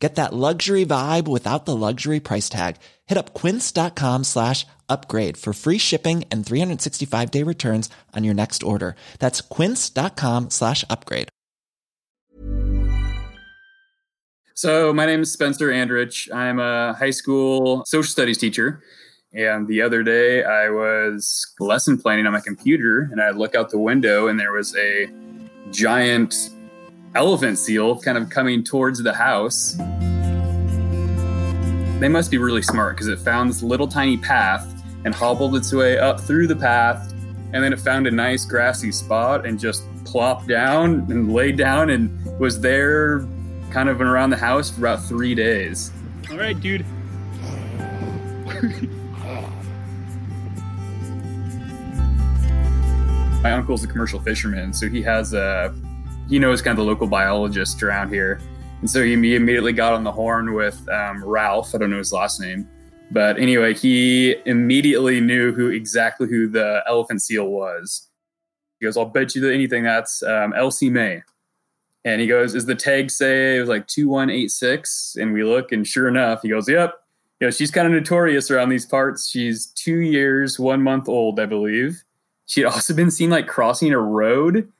Get that luxury vibe without the luxury price tag. Hit up quince.com slash upgrade for free shipping and 365 day returns on your next order. That's quince.com slash upgrade. So my name is Spencer Andrich. I'm a high school social studies teacher. And the other day I was lesson planning on my computer and I look out the window and there was a giant elephant seal kind of coming towards the house. They must be really smart because it found this little tiny path and hobbled its way up through the path. And then it found a nice grassy spot and just plopped down and laid down and was there kind of around the house for about three days. All right, dude. My uncle's a commercial fisherman, so he has a he knows kind of the local biologist around here. And so he immediately got on the horn with um, Ralph. I don't know his last name. But anyway, he immediately knew who exactly who the elephant seal was. He goes, I'll bet you that anything that's um, Elsie May. And he goes, Is the tag say it was like 2186? And we look, and sure enough, he goes, Yep. You know, she's kind of notorious around these parts. She's two years, one month old, I believe. She had also been seen like crossing a road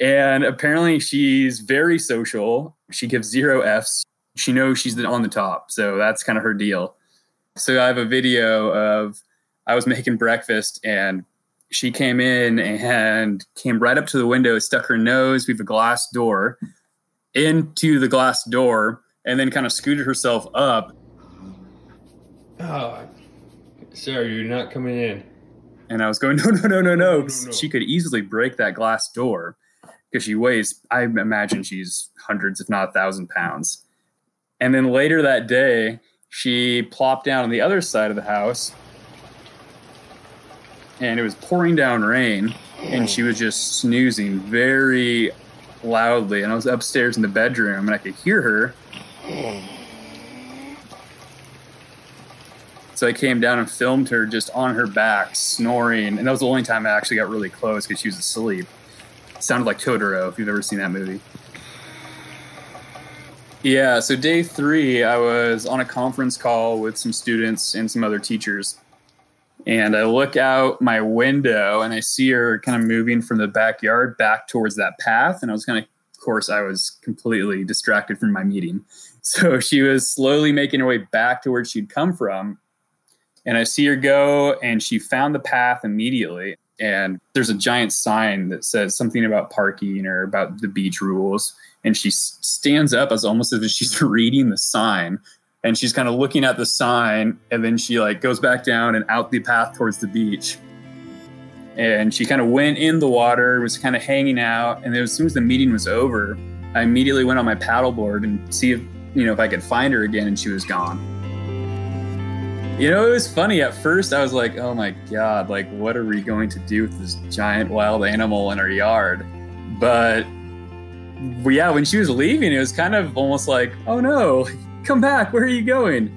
and apparently, she's very social. She gives zero F's. She knows she's on the top. So that's kind of her deal. So I have a video of I was making breakfast and she came in and came right up to the window, stuck her nose, we have a glass door, into the glass door, and then kind of scooted herself up. Ah, oh, sorry, you're not coming in. And I was going, no, no, no, no, no. no, no, no. She could easily break that glass door because she weighs, I imagine she's hundreds, if not a thousand pounds. And then later that day, she plopped down on the other side of the house and it was pouring down rain and she was just snoozing very loudly. And i was upstairs in the bedroom and i could hear her. So i came down and filmed her just on her back snoring. And that was the only time i actually got really close because she was asleep sounded like Totoro if you've ever seen that movie. Yeah, so day three, I was on a conference call with some students and some other teachers. And I look out my window and I see her kind of moving from the backyard back towards that path. And I was kind of, of course, I was completely distracted from my meeting. So she was slowly making her way back to where she'd come from. And I see her go, and she found the path immediately and there's a giant sign that says something about parking or about the beach rules. And she stands up as almost as if she's reading the sign. And she's kind of looking at the sign and then she like goes back down and out the path towards the beach. And she kind of went in the water was kind of hanging out and as soon as the meeting was over i immediately went on my paddleboard and see if you know if i could find her again and she was gone you know, it was funny. At first, I was like, oh my God, like, what are we going to do with this giant wild animal in our yard? But yeah, when she was leaving, it was kind of almost like, oh no, come back. Where are you going?